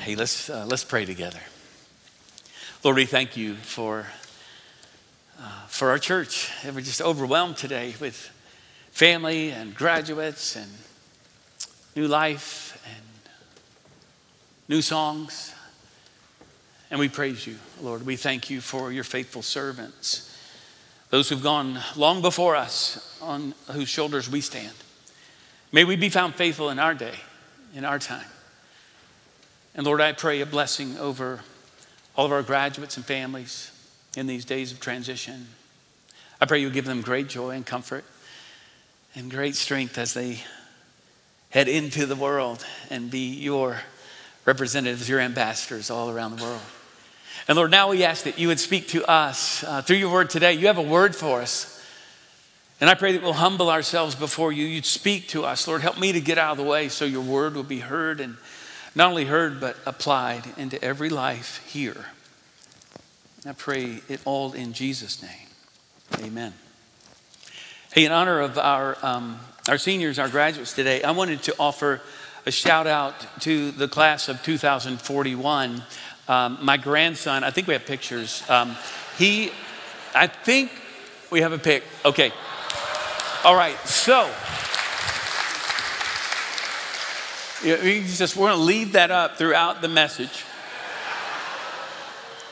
Hey, let's, uh, let's pray together. Lord, we thank you for, uh, for our church. We're just overwhelmed today with family and graduates and new life and new songs. And we praise you, Lord. We thank you for your faithful servants, those who've gone long before us, on whose shoulders we stand. May we be found faithful in our day, in our time. And Lord, I pray a blessing over all of our graduates and families in these days of transition. I pray you give them great joy and comfort and great strength as they head into the world and be your representatives, your ambassadors all around the world. And Lord, now we ask that you would speak to us uh, through your word today. You have a word for us. And I pray that we'll humble ourselves before you. You'd speak to us. Lord, help me to get out of the way so your word will be heard and not only heard, but applied into every life here. I pray it all in Jesus' name. Amen. Hey, in honor of our, um, our seniors, our graduates today, I wanted to offer a shout out to the class of 2041. Um, my grandson, I think we have pictures. Um, he, I think we have a pic. Okay. All right. So, we just want to leave that up throughout the message.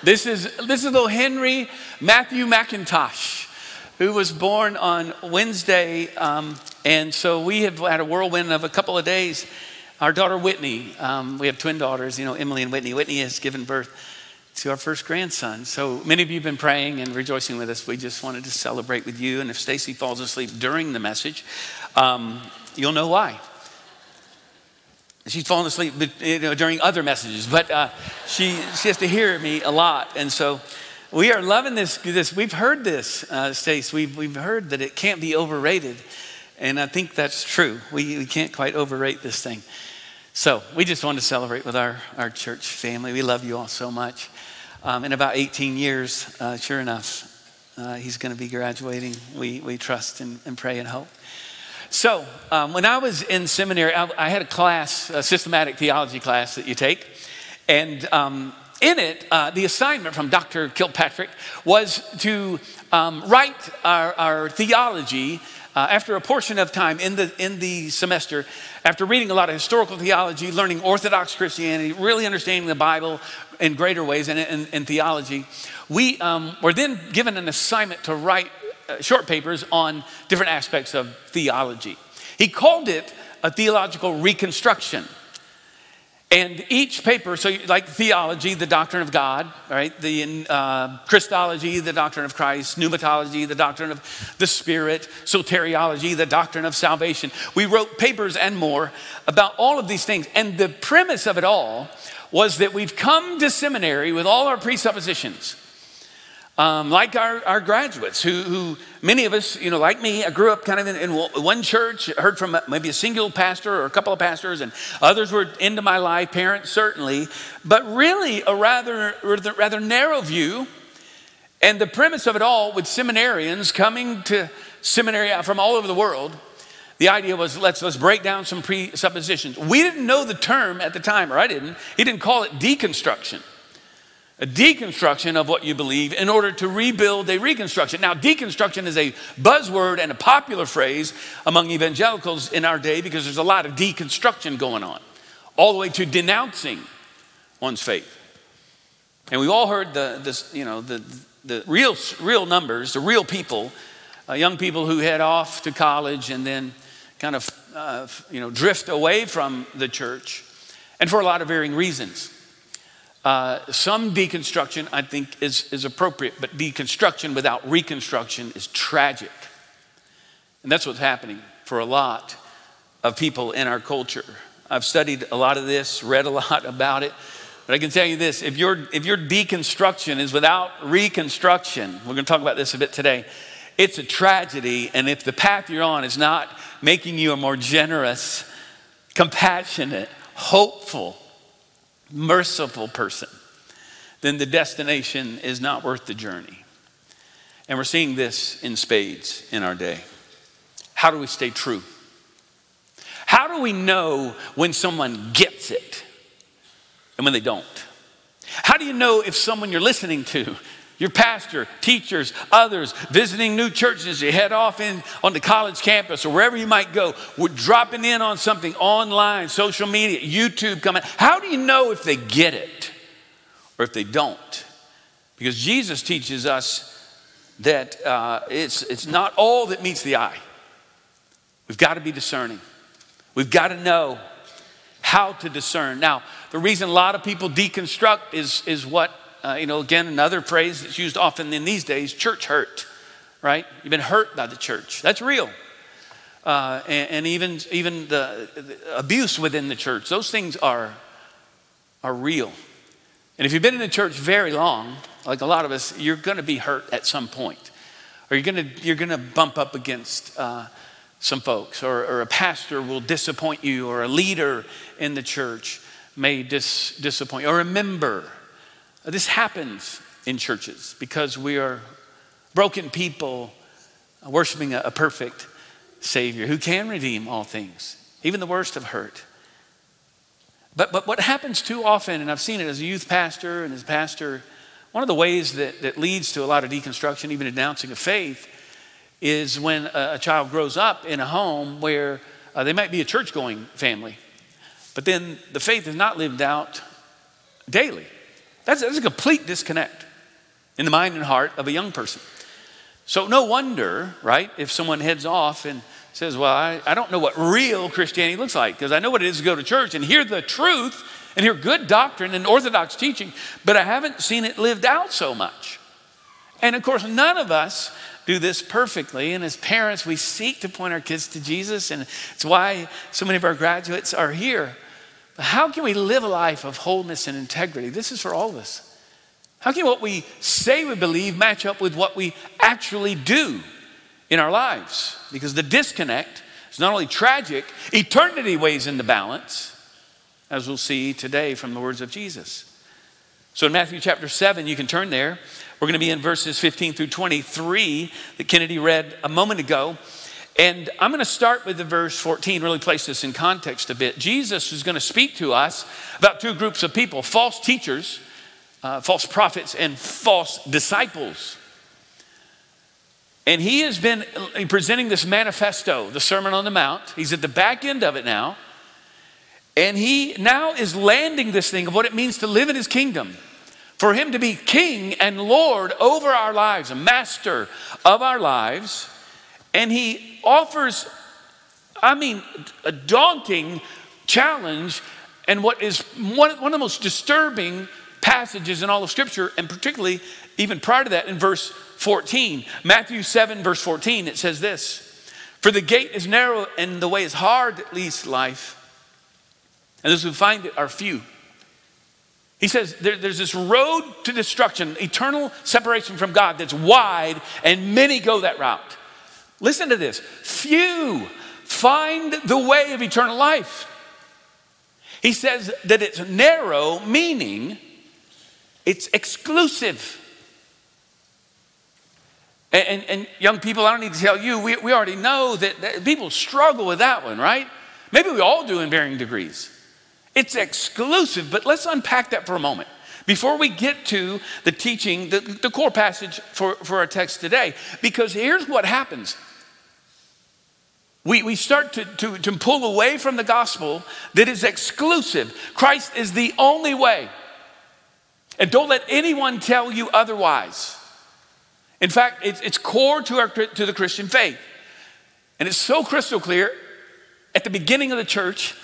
This is, this is little Henry Matthew McIntosh, who was born on Wednesday. Um, and so we have had a whirlwind of a couple of days. Our daughter Whitney, um, we have twin daughters, you know, Emily and Whitney. Whitney has given birth to our first grandson. So many of you have been praying and rejoicing with us. We just wanted to celebrate with you. And if Stacy falls asleep during the message, um, you'll know why. She's fallen asleep you know, during other messages, but uh, she, she has to hear me a lot. And so we are loving this. this. We've heard this, uh, Stace. We've, we've heard that it can't be overrated. And I think that's true. We, we can't quite overrate this thing. So we just want to celebrate with our, our church family. We love you all so much. Um, in about 18 years, uh, sure enough, uh, he's going to be graduating. We, we trust and, and pray and hope. So, um, when I was in seminary, I, I, had a class, a systematic theology class that you take. And um, in it, uh, the assignment from Dr. Kilpatrick was to um, write our, our theology uh, after a portion of time in the, in the semester, after reading a lot of historical theology, learning Orthodox Christianity, really understanding the Bible in greater ways and in, theology, we um, were then given an assignment to write short papers on different aspects of theology. He called it a theological reconstruction. And each paper, so like theology, the doctrine of God, right? The uh, Christology, the doctrine of Christ, pneumatology, the doctrine of the Spirit, soteriology, the doctrine of salvation. We wrote papers and more about all of these things. And the premise of it all was that we've come to seminary with all our presuppositions um, like our, our graduates, who, who, many of us, you know, like me, I grew up kind of in, in, one church, heard from maybe a single pastor or a couple of pastors, and others were into my life, parents certainly, but really a rather, rather narrow view. And the premise of it all, with seminarians coming to seminary from all over the world, the idea was let's, let's break down some presuppositions. We didn't know the term at the time, or I didn't. He didn't call it deconstruction a deconstruction of what you believe in order to rebuild a reconstruction. Now, deconstruction is a buzzword and a popular phrase among evangelicals in our day because there's a lot of deconstruction going on, all the way to denouncing one's faith. And we've all heard the, this, you know, the, the real, real numbers, the real people, uh, young people who head off to college and then kind of, uh, you know, drift away from the church, and for a lot of varying reasons. Uh, some deconstruction, I think, is, is appropriate, but deconstruction without reconstruction is tragic. And that's what's happening for a lot of people in our culture. I've studied a lot of this, read a lot about it, but I can tell you this if your, if your deconstruction is without reconstruction, we're going to talk about this a bit today, it's a tragedy. And if the path you're on is not making you a more generous, compassionate, hopeful, merciful person, then the destination is not worth the journey. And we're seeing this in spades in our day. How do we stay true? How do we know when someone gets it and when they don't? How do you know if someone you're listening to, your pastor, teachers, others, visiting new churches, you head off in on the college campus or wherever you might go, we're dropping in on something online, social media, YouTube coming. How do you know if they get it or if they don't? Because Jesus teaches us that uh, it's, it's not all that meets the eye. We've got to be discerning. We've got to know how to discern. Now, the reason a lot of people deconstruct is, is what, uh, you know, again, another phrase that's used often in these days church hurt, right? You've been hurt by the church. That's real. Uh, and, and, even, even the, the abuse within the church, those things are, are real. And if you've been in the church very long, like a lot of us, you're going to be hurt at some point. Or you're going to, you're to bump up against uh, some folks, or, or, a pastor will disappoint you, or a leader in the church may dis, disappoint you, or a member. This happens in churches because we are broken people worshiping a, a perfect Savior who can redeem all things, even the worst of hurt. But, but what happens too often, and I've seen it as a youth pastor and as a pastor, one of the ways that, that leads to a lot of deconstruction, even denouncing of faith, is when a, a child grows up in a home where uh, they might be a church going family, but then the faith is not lived out daily. That's, that's a complete disconnect in the mind and heart of a young person. So, no wonder, right, if someone heads off and says, Well, I, I don't know what real Christianity looks like because I know what it is to go to church and hear the truth and hear good doctrine and orthodox teaching, but I haven't seen it lived out so much. And of course, none of us do this perfectly. And as parents, we seek to point our kids to Jesus, and it's why so many of our graduates are here. How can we live a life of wholeness and integrity? This is for all of us. How can what we say we believe match up with what we actually do in our lives? Because the disconnect is not only tragic, eternity weighs in the balance as we'll see today from the words of Jesus. So in Matthew chapter 7, you can turn there. We're going to be in verses 15 through 23 that Kennedy read a moment ago. And I'm going to start with the verse 14, really place this in context a bit. Jesus is going to speak to us about two groups of people false teachers, uh, false prophets, and false disciples. And he has been presenting this manifesto, the Sermon on the Mount. He's at the back end of it now. And he now is landing this thing of what it means to live in his kingdom. For him to be king and Lord over our lives, master of our lives. And he offers, I mean, a daunting challenge and what is one, one of the most disturbing passages in all of Scripture, and particularly even prior to that in verse 14. Matthew 7, verse 14, it says this For the gate is narrow and the way is hard that leads to life and those who find it are few. He says there, there's this road to destruction, eternal separation from God that's wide, and many go that route. Listen to this few find the way of eternal life. He says that it's narrow, meaning it's exclusive. And, and, young people, I don't need to tell you, we, we already know that, that people struggle with that one, right? Maybe we all do in varying degrees. It's exclusive, but let's unpack that for a moment. Before we get to the teaching, the, the core passage for, for our text today, because here's what happens. We, we start to, to, to pull away from the gospel that is exclusive. Christ is the only way. And don't let anyone tell you otherwise. In fact, it's, it's core to, our, to the Christian faith. And it's so crystal clear at the beginning of the church,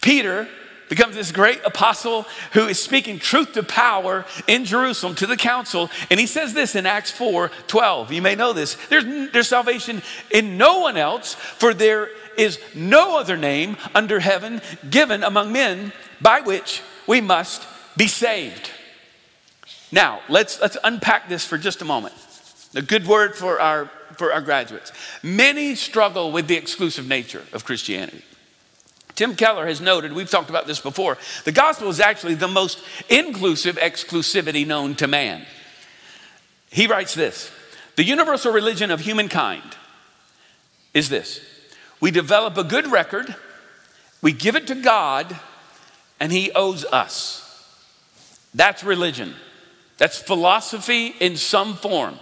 Peter becomes this great apostle who is speaking truth to power in Jerusalem to the council. And he says this in Acts 4 12. You may know this. There's, there's salvation in no one else, for there is no other name under heaven given among men by which we must be saved. Now, let's, let's unpack this for just a moment. A good word for our, for our graduates. Many struggle with the exclusive nature of Christianity. Tim Keller has noted, we've talked about this before, the gospel is actually the most inclusive exclusivity known to man. He writes this The universal religion of humankind is this we develop a good record, we give it to God, and He owes us. That's religion. That's philosophy in some form.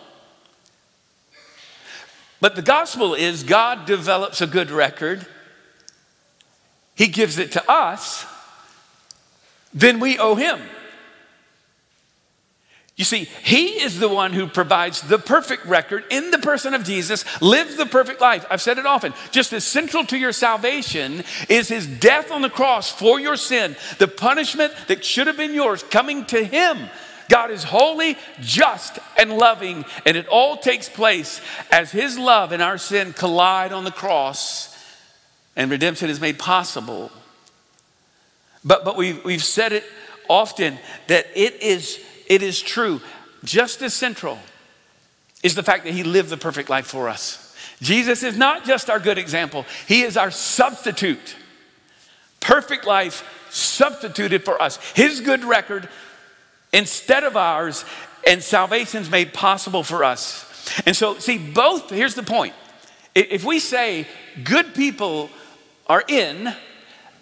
But the gospel is God develops a good record, He gives it to us, then we owe Him. You see, He is the one who provides the perfect record in the person of Jesus, lives the perfect life. I've said it often. Just as central to your salvation is His death on the cross for your sin, the punishment that should have been yours coming to Him. God is holy, just, and loving, and it all takes place as His love and our sin collide on the cross, and redemption is made possible. But, but we've, we've said it often that it is it is true. Just as central is the fact that he lived the perfect life for us. Jesus is not just our good example, he is our substitute. Perfect life substituted for us. His good record instead of ours, and salvation's made possible for us. And so, see, both, here's the point. If we say good people are in,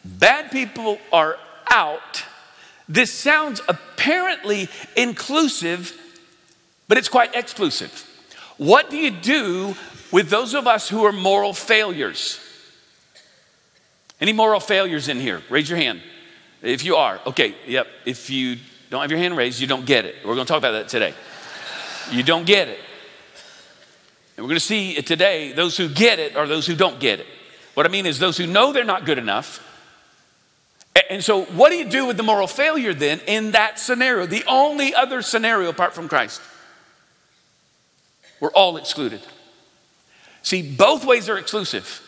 bad people are out, this sounds apparently inclusive, but it's quite exclusive. What do you do with those of us who are moral failures? Any moral failures in here? Raise your hand. If you are, okay, yep. If you don't have your hand raised, you don't get it. We're going to talk about that today. You don't get it. And we're going to see it today those who get it are those who don't get it. What I mean is those who know they're not good enough and so, what do you do with the moral failure then in that scenario? The only other scenario apart from Christ. We're all excluded. See, both ways are exclusive.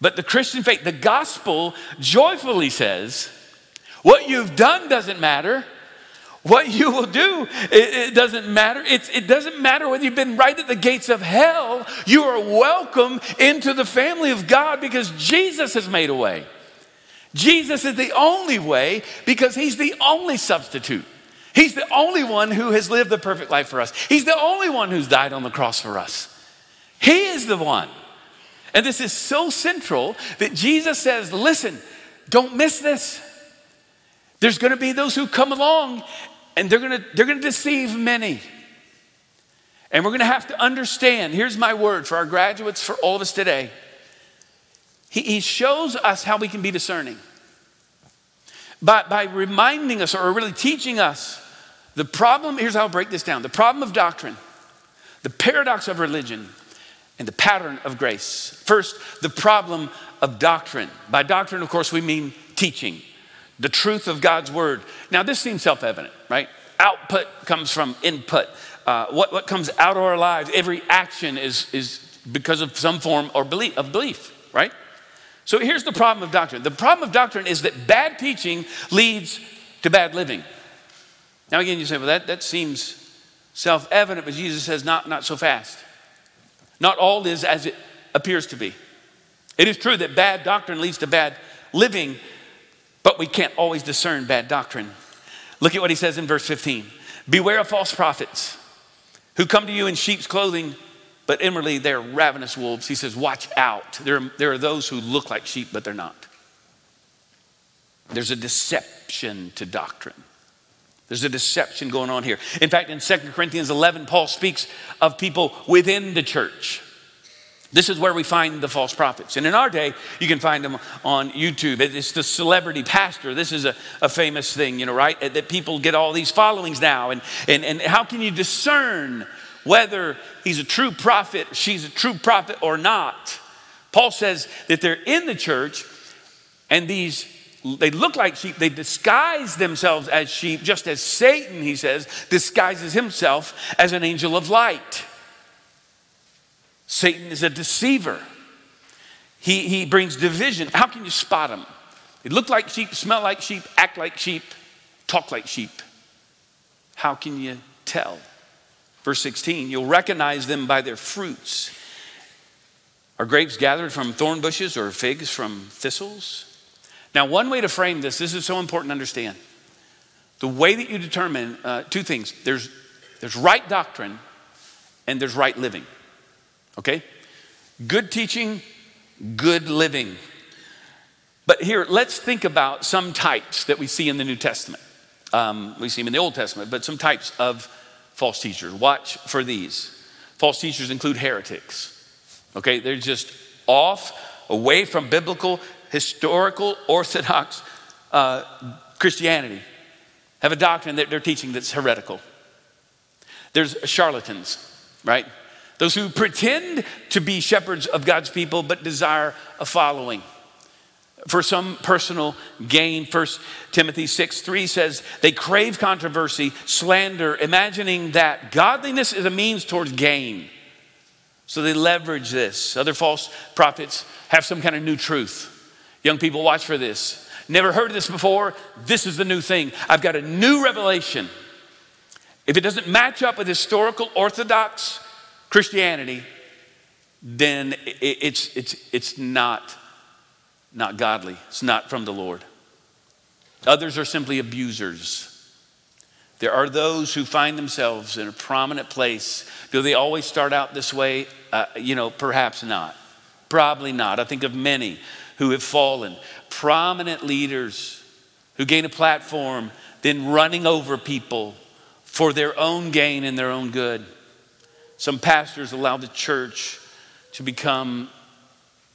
But the Christian faith, the gospel joyfully says, what you've done doesn't matter. What you will do, it, it doesn't matter. It's, it doesn't matter whether you've been right at the gates of hell. You are welcome into the family of God because Jesus has made a way. Jesus is the only way because he's the only substitute. He's the only one who has lived the perfect life for us. He's the only one who's died on the cross for us. He is the one. And this is so central that Jesus says, listen, don't miss this. There's going to be those who come along and they're going to, they're to deceive many. And we're going to have to understand here's my word for our graduates, for all of us today. He, he shows us how we can be discerning by, by reminding us or really teaching us the problem. Here's how I'll break this down the problem of doctrine, the paradox of religion, and the pattern of grace. First, the problem of doctrine. By doctrine, of course, we mean teaching, the truth of God's word. Now, this seems self evident, right? Output comes from input. Uh, what, what comes out of our lives, every action is, is because of some form or belief, of belief, right? So here's the problem of doctrine the problem of doctrine is that bad teaching leads to bad living. Now, again, you say, well, that, that seems self evident, but Jesus says, not, not so fast. Not all is as it appears to be. It is true that bad doctrine leads to bad living, but we can't always discern bad doctrine. Look at what he says in verse 15 Beware of false prophets who come to you in sheep's clothing but inwardly they're ravenous wolves. He says, Watch out. There, there are those who look like sheep, but they're not. There's a deception to doctrine. There's a deception going on here. In fact, in 2 Corinthians 11, Paul speaks of people within the church. This is where we find the false prophets. And in our day, you can find them on YouTube. It's the celebrity pastor. This is a, a famous thing, you know, right? That people get all these followings now. And, and, and how can you discern whether he's a true prophet, she's a true prophet or not. Paul says that they're in the church and these they look like sheep, they disguise themselves as sheep, just as Satan, he says, disguises himself as an angel of light. Satan is a deceiver. He, he brings division. How can you spot him? They look like sheep, smell like sheep, act like sheep, talk like sheep. How can you tell? Verse 16, you'll recognize them by their fruits. Are grapes gathered from thorn bushes or figs from thistles? Now, one way to frame this, this is so important to understand. The way that you determine uh, two things there's, there's right doctrine and there's right living. Okay? Good teaching, good living. But here, let's think about some types that we see in the New Testament. Um, we see them in the Old Testament, but some types of false teachers. Watch for these. False teachers include heretics. Okay, they're just off, away from biblical, historical, orthodox uh, Christianity. Have a doctrine that they're teaching that's heretical. There's charlatans, right? Those who pretend to be shepherds of God's people but desire a following for some personal gain. 1 Timothy 6 3 says, They crave controversy, slander, imagining that godliness is a means towards gain. So they leverage this. Other false prophets have some kind of new truth. Young people, watch for this. Never heard this before. This is the new thing. I've got a new revelation. If it doesn't match up with historical orthodox Christianity, then it's, it's, it's not, not godly. It's not from the Lord. Others are simply abusers. There are those who find themselves in a prominent place. Do they always start out this way? Uh, you know, perhaps not. Probably not. I think of many who have fallen, prominent leaders who gain a platform, then running over people for their own gain and their own good. Some pastors allow the church to become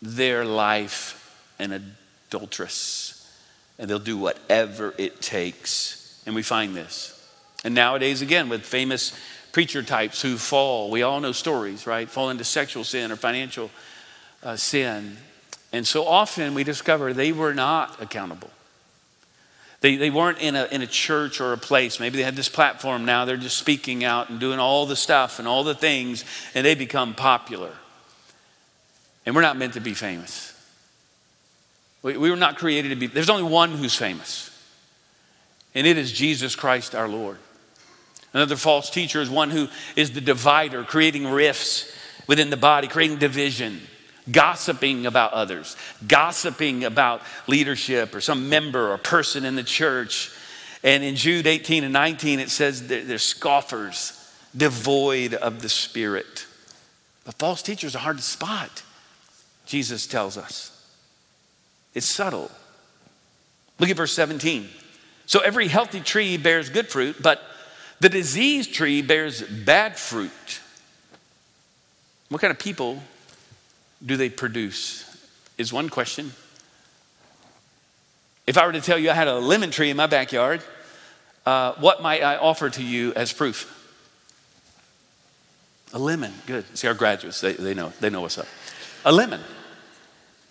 their life an adulteress, and they'll do whatever it takes. And we find this. And nowadays, again, with famous preacher types who fall, we all know stories, right? Fall into sexual sin or financial uh, sin. And so often we discover they were not accountable. They, they weren't in a, in a church or a place. Maybe they had this platform now. They're just speaking out and doing all the stuff and all the things, and they become popular. And we're not meant to be famous. We, we were not created to be. There's only one who's famous, and it is Jesus Christ our Lord. Another false teacher is one who is the divider, creating rifts within the body, creating division gossiping about others, gossiping about leadership or some member or person in the church. And in Jude 18 and 19, it says they're scoffers, devoid of the Spirit. But false teachers are hard to spot, Jesus tells us. It's subtle. Look at verse 17. So every healthy tree bears good fruit, but the diseased tree bears bad fruit. What kind of people do they produce? Is one question. If I were to tell you I had a lemon tree in my backyard, uh, what might I offer to you as proof? A lemon. Good. See, our graduates, they, they know, they know what's up. A lemon.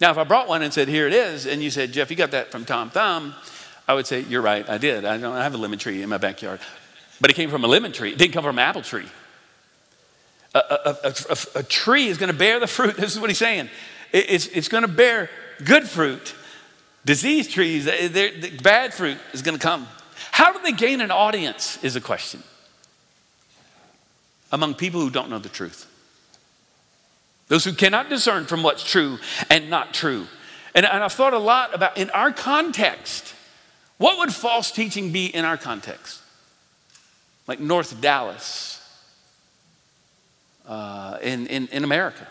Now, if I brought one and said, here it is, and you said, Jeff, you got that from Tom Thumb, I would say, you're right, I did. I don't I have a lemon tree in my backyard. But it came from a lemon tree. It didn't come from an apple tree a, a, a, a tree is going to bear the fruit. This is what he's saying. It, it's it's going to bear good fruit. Disease trees, the bad fruit is going to come. How do they gain an audience? Is a question. Among people who don't know the truth. Those who cannot discern from what's true and not true. And, and I've thought a lot about in our context, what would false teaching be in our context? Like North Dallas, uh, in, in, in America.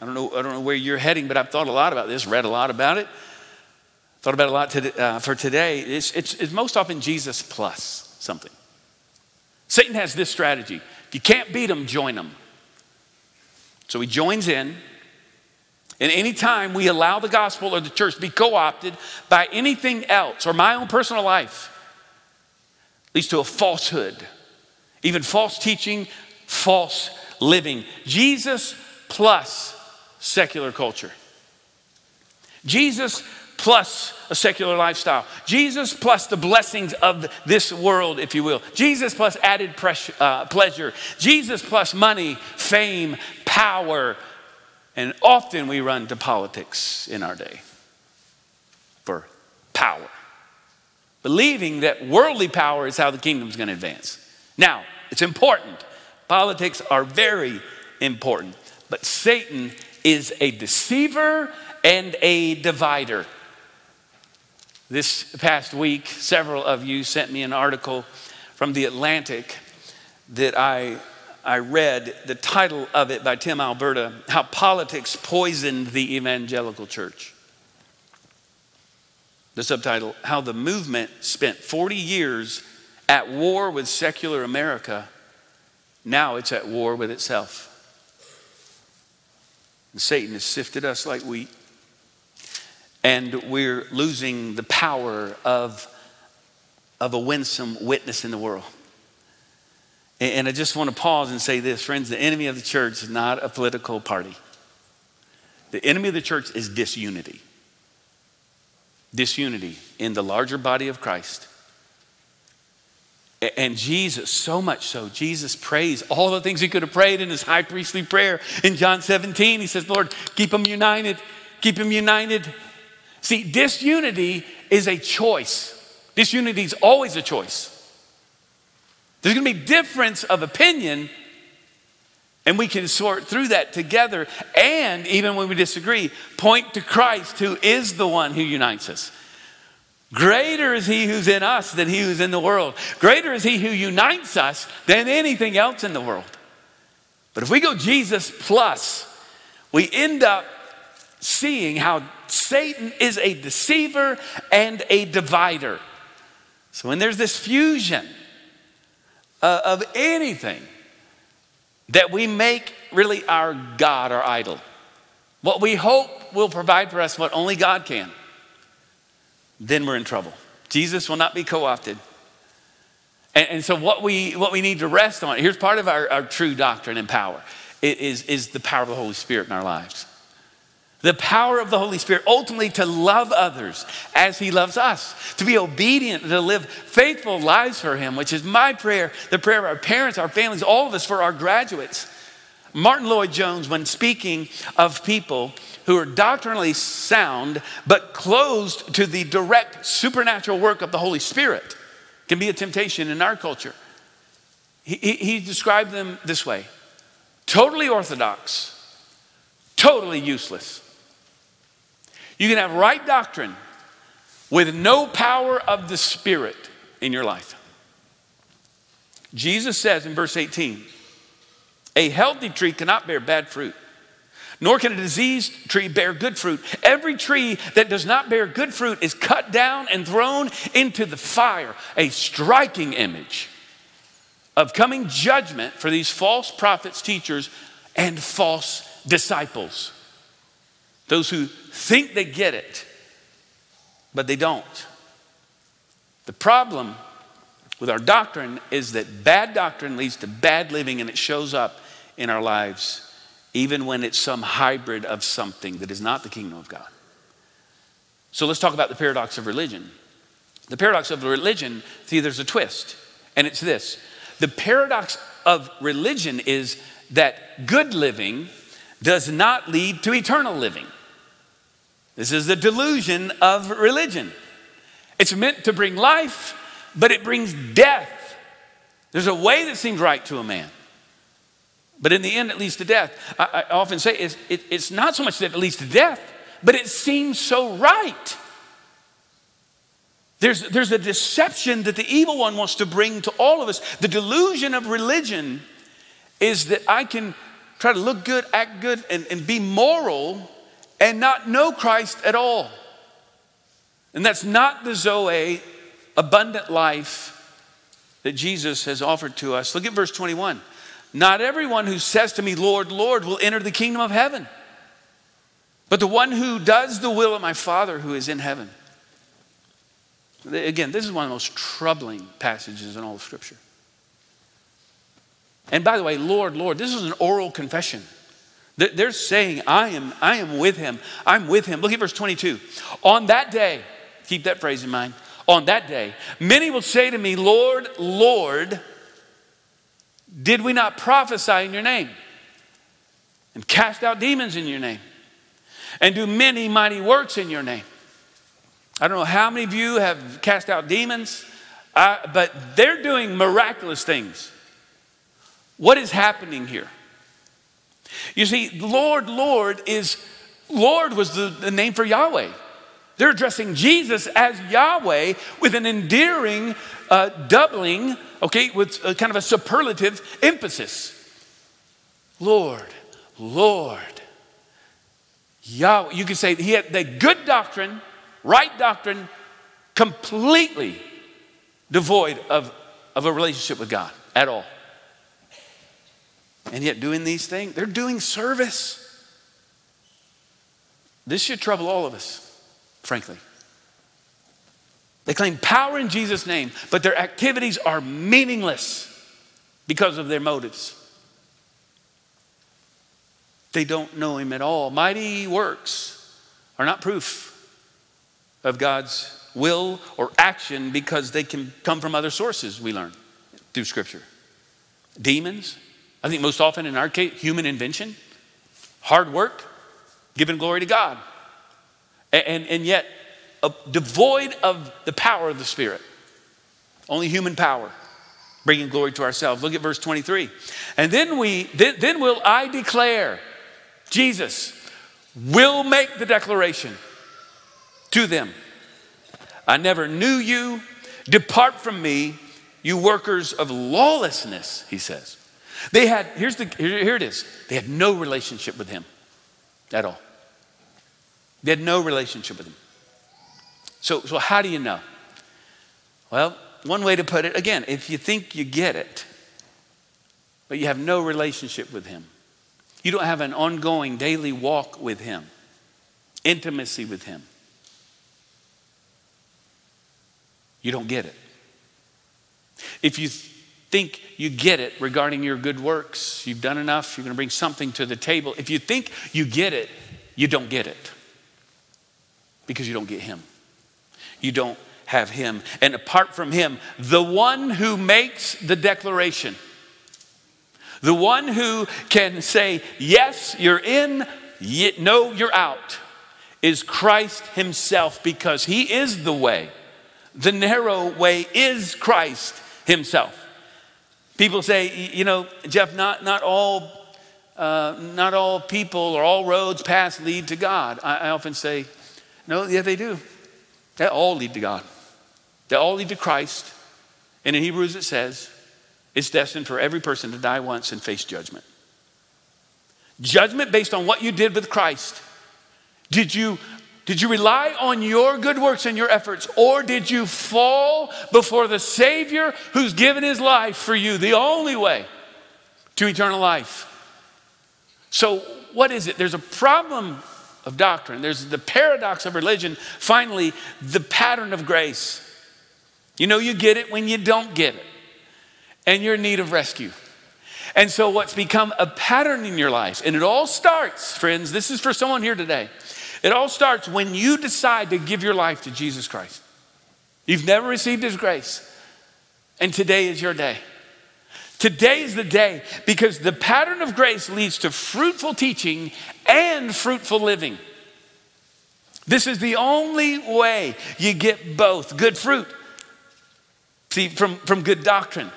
I don't, know, I don't know where you're heading, but I've thought a lot about this, read a lot about it, thought about it a lot uh, for today. It's, it's, it's most often Jesus plus something. Satan has this strategy if you can't beat him, join him. So he joins in. And anytime we allow the gospel or the church to be co opted by anything else or my own personal life, leads to a falsehood, even false teaching, false living. Jesus plus secular culture. Jesus plus a secular lifestyle. Jesus plus the blessings of this world, if you will. Jesus plus added pressure, uh, pleasure. Jesus plus money, fame, power. And often we run to politics in our day for power, believing that worldly power is how the kingdom's going to advance. Now, it's important. Politics are very important, but Satan is a deceiver and a divider. This past week, several of you sent me an article from The Atlantic that I, I read. The title of it by Tim Alberta How Politics Poisoned the Evangelical Church. The subtitle How the Movement Spent 40 Years at War with Secular America. Now it's at war with itself. And Satan has sifted us like wheat, and we're losing the power of, of a winsome witness in the world. And I just want to pause and say this, friends the enemy of the church is not a political party. The enemy of the church is disunity. Disunity in the larger body of Christ. And Jesus, so much so, Jesus prays all the things he could have prayed in his high priestly prayer in John 17. He says, Lord, keep them united, keep them united. See, disunity is a choice. Disunity is always a choice. There's gonna be difference of opinion, and we can sort through that together. And even when we disagree, point to Christ, who is the one who unites us. Greater is he who's in us than he who's in the world. Greater is he who unites us than anything else in the world. But if we go Jesus plus, we end up seeing how Satan is a deceiver and a divider. So when there's this fusion uh, of anything that we make really our God, our idol, what we hope will provide for us what only God can, then we're in trouble. Jesus will not be co opted. And, and, so, what we, what we need to rest on here's part of our, our true doctrine and power it is, is the power of the Holy Spirit in our lives. The power of the Holy Spirit ultimately to love others as He loves us, to be obedient, to live faithful lives for Him, which is my prayer, the prayer of our parents, our families, all of us for our graduates. Martyn Lloyd-Jones, when speaking of people who are doctrinally sound but closed to the direct supernatural work of the Holy Spirit, can be a temptation in our culture. He, he, he described them this way totally orthodox, totally useless. You can have right doctrine with no power of the Spirit in your life. Jesus says in verse 18, a healthy tree cannot bear bad fruit, nor can a diseased tree bear good fruit. Every tree that does not bear good fruit is cut down and thrown into the fire, a striking image of coming judgment for these false prophets, teachers, and false disciples. Those who think they get it, but they don't. The problem with our doctrine is that bad doctrine leads to bad living and it shows up in our lives, even when it's some hybrid of something that is not the kingdom of God. So let's talk about the paradox of religion. The paradox of religion, see, there's a twist, and it's this the paradox of religion is that good living does not lead to eternal living. This is the delusion of religion. It's meant to bring life, but it brings death. There's a way that seems right to a man, but in the end, it leads to death. I, I often say it's, it, it's not so much that it leads to death, but it seems so right. There's, there's a deception that the evil one wants to bring to all of us. The delusion of religion is that I can try to look good, act good, and, and be moral and not know Christ at all. And that's not the Zoe, abundant life that Jesus has offered to us. Look at verse 21. Not everyone who says to me, Lord, Lord, will enter the kingdom of heaven, but the one who does the will of my Father who is in heaven. Again, this is one of the most troubling passages in all of Scripture. And by the way, Lord, Lord, this is an oral confession. They're saying, I am, I am with him. I'm with him. Look at verse 22. On that day, keep that phrase in mind. On that day, many will say to me, Lord, Lord, did we not prophesy in your name and cast out demons in your name and do many mighty works in your name? I don't know how many of you have cast out demons, uh, but they're doing miraculous things. What is happening here? You see, Lord, Lord is, Lord was the, the name for Yahweh. They're addressing Jesus as Yahweh with an endearing uh, doubling, okay, with a kind of a superlative emphasis. Lord, Lord. Yahweh. You could say he had the good doctrine, right doctrine, completely devoid of, of a relationship with God at all. And yet, doing these things, they're doing service. This should trouble all of us, frankly. They claim power in Jesus' name, but their activities are meaningless because of their motives. They don't know Him at all. Mighty works are not proof of God's will or action because they can come from other sources, we learn through Scripture. Demons, I think most often in our case, human invention, hard work, giving glory to God. And, and, and yet, devoid of the power of the Spirit. Only human power, bringing glory to ourselves. Look at verse 23. And then we, then, then will I declare, Jesus will make the declaration to them I never knew you. Depart from me, you workers of lawlessness, he says. They had, here's the, here, here it is. They had no relationship with him at all. They had no relationship with him. So, so how do you know? Well, one way to put it, again, if you think you get it, but you have no relationship with him, you don't have an ongoing daily walk with him, intimacy with him, you don't get it. If you think you get it regarding your good works, you've done enough, you're going to bring something to the table. If you think you get it, you don't get it because you don't get Him. You don't have Him. And apart from Him, the one who makes the declaration, the one who can say, Yes, you're in, no, you're out, is Christ Himself because He is the way the narrow way is Christ Himself. People say, you know, Jeff, not, not, all, uh, not all people or all roads, paths lead to God. I, I often say, no, yeah, they do. They all lead to God. They all lead to Christ. And in Hebrews it says, it's destined for every person to die once and face judgment. Judgment based on what you did with Christ. Did you did you rely on your good works and your efforts, or did you fall before the Savior who's given his life for you, the only way to eternal life? So, what is it? There's a problem of doctrine, there's the paradox of religion, finally, the pattern of grace. You know, you get it when you don't get it, and you're in need of rescue. And so, what's become a pattern in your life, and it all starts, friends, this is for someone here today. It all starts when you decide to give your life to Jesus Christ. You've never received His grace, and today is your day. Today is the day because the pattern of grace leads to fruitful teaching and fruitful living. This is the only way you get both good fruit. See, from, from good doctrine.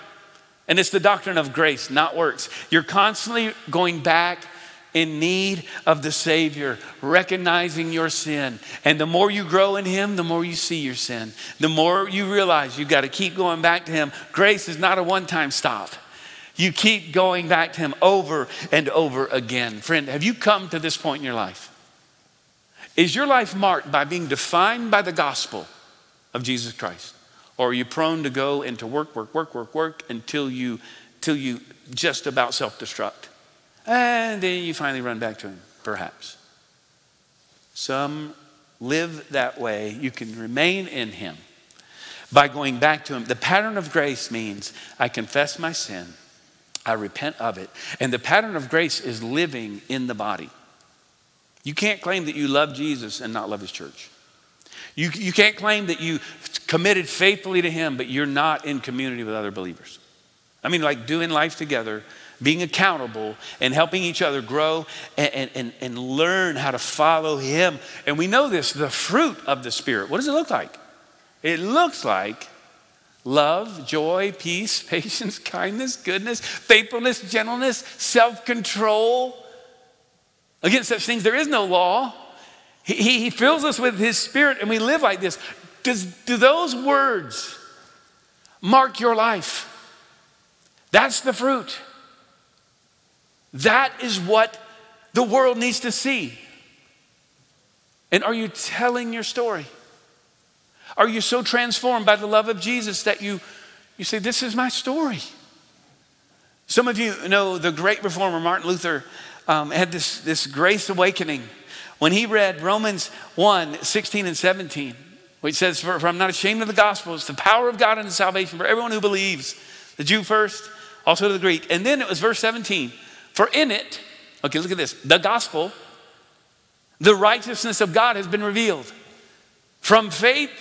And it's the doctrine of grace, not works. You're constantly going back in need of the Savior, recognizing your sin. And the more you grow in Him, the more you see your sin. The more you realize you've got to keep going back to Him. Grace is not a one time stop. You keep going back to Him over and over again. Friend, have you come to this point in your life? Is your life marked by being defined by the gospel of Jesus Christ? Or are you prone to go into work, work, work, work, work until you, till you just about self destruct? And then you finally run back to Him, perhaps. Some live that way. You can remain in Him by going back to Him. The pattern of grace means I confess my sin, I repent of it. And the pattern of grace is living in the body. You can't claim that you love Jesus and not love His church. You, you can't claim that you committed faithfully to Him, but you're not in community with other believers. I mean, like doing life together being accountable and helping each other grow and, and, and learn how to follow Him. And we know this the fruit of the Spirit. What does it look like? It looks like love, joy, peace, patience, kindness, goodness, faithfulness, gentleness, self control. Against such things, there is no law. He, he fills us with His Spirit and we live like this. Does, do those words mark your life? That's the fruit. That is what the world needs to see. And are you telling your story? Are you so transformed by the love of Jesus that you, you say, This is my story? Some of you know the great reformer Martin Luther um, had this, this grace awakening when he read Romans 1 16 and 17, which says, for, for I'm not ashamed of the gospel, it's the power of God and salvation for everyone who believes, the Jew first, also to the Greek. And then it was verse 17, for in it, okay, look at this, the gospel, the righteousness of God has been revealed from faith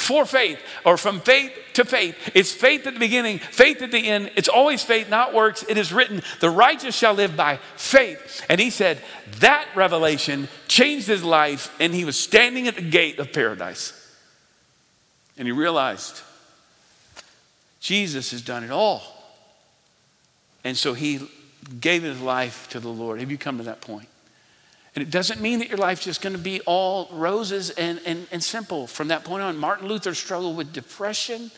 for faith or from faith to faith. It's faith at the beginning, faith at the end. It's always faith, not works. It is written, the righteous shall live by faith. And he said that revelation changed his life, and he was standing at the gate of paradise. And he realized Jesus has done it all. And so he gave his life to the Lord. Have you come to that point? And it doesn't mean that your life's just going to be all roses and, and, and simple from that point on. Martin Luther struggled with depression.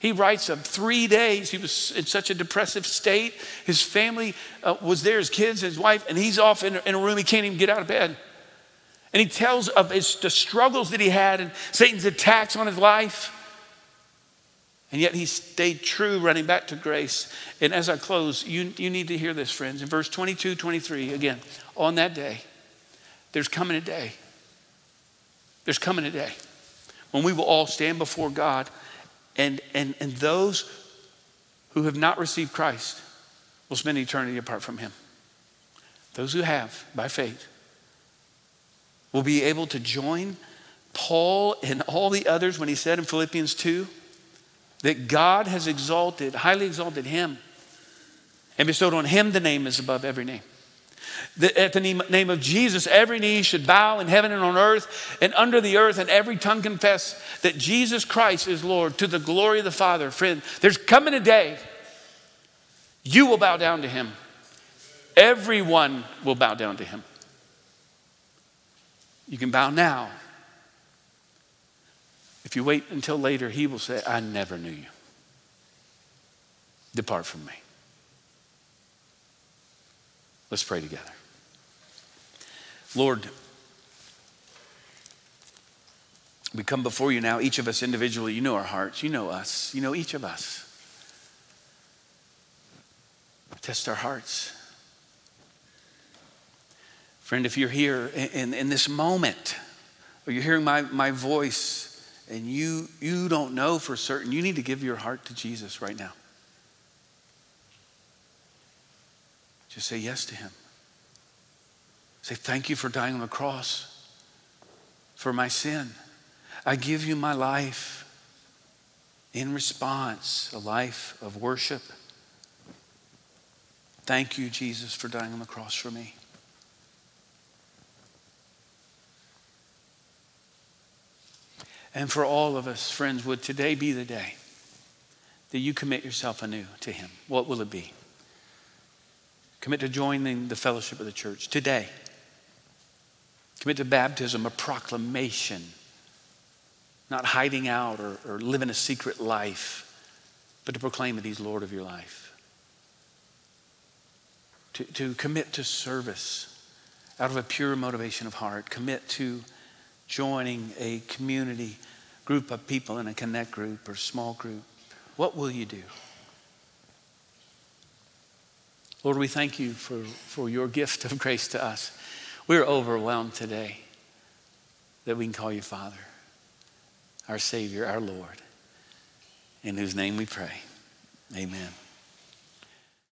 He writes of three days. He was in such a depressive state. His family uh, was there, his kids, his wife, and he's off in, in a room. He can't even get out of bed. And he tells of his, the struggles that he had and Satan's attacks on his life. And yet he stayed true, running back to grace. And as I close, you, you need to hear this, friends. In verse 22, 23, again, on that day, there's coming a day. There's coming a day when we will all stand before God, and, and, and those who have not received Christ will spend eternity apart from Him. Those who have, by faith, will be able to join Paul and all the others when he said in Philippians 2 that God has exalted, highly exalted him, and bestowed on him the name is above every name that at the name of Jesus, every knee should bow in heaven and on earth and under the earth, and every tongue confess that Jesus Christ is Lord to the glory of the Father. Friend, there's coming a day you will bow down to him. Everyone will bow down to him. You can bow now. If you wait until later, he will say, I never knew you. Depart from me. Let's pray together. Lord, we come before you now, each of us individually. You know our hearts, you know us, you know each of us. Test our hearts. Friend, if you're here in, in this moment, or you're hearing my, my voice, and you, you don't know for certain, you need to give your heart to Jesus right now. Just say yes to Him. Say, Thank you for dying on the cross for my sin. I give you my life in response, a life of worship. Thank you, Jesus, for dying on the cross for me. And for all of us, friends, would today be the day that you commit yourself anew to Him? What will it be? Commit to joining the fellowship of the church today. Commit to baptism, a proclamation, not hiding out or, or living a secret life, but to proclaim that He's Lord of your life. To, to commit to service out of a pure motivation of heart. Commit to joining a community group of people in a connect group or small group. What will you do? Lord, we thank you for, for your gift of grace to us. We're overwhelmed today that we can call you Father, our Savior, our Lord, in whose name we pray. Amen.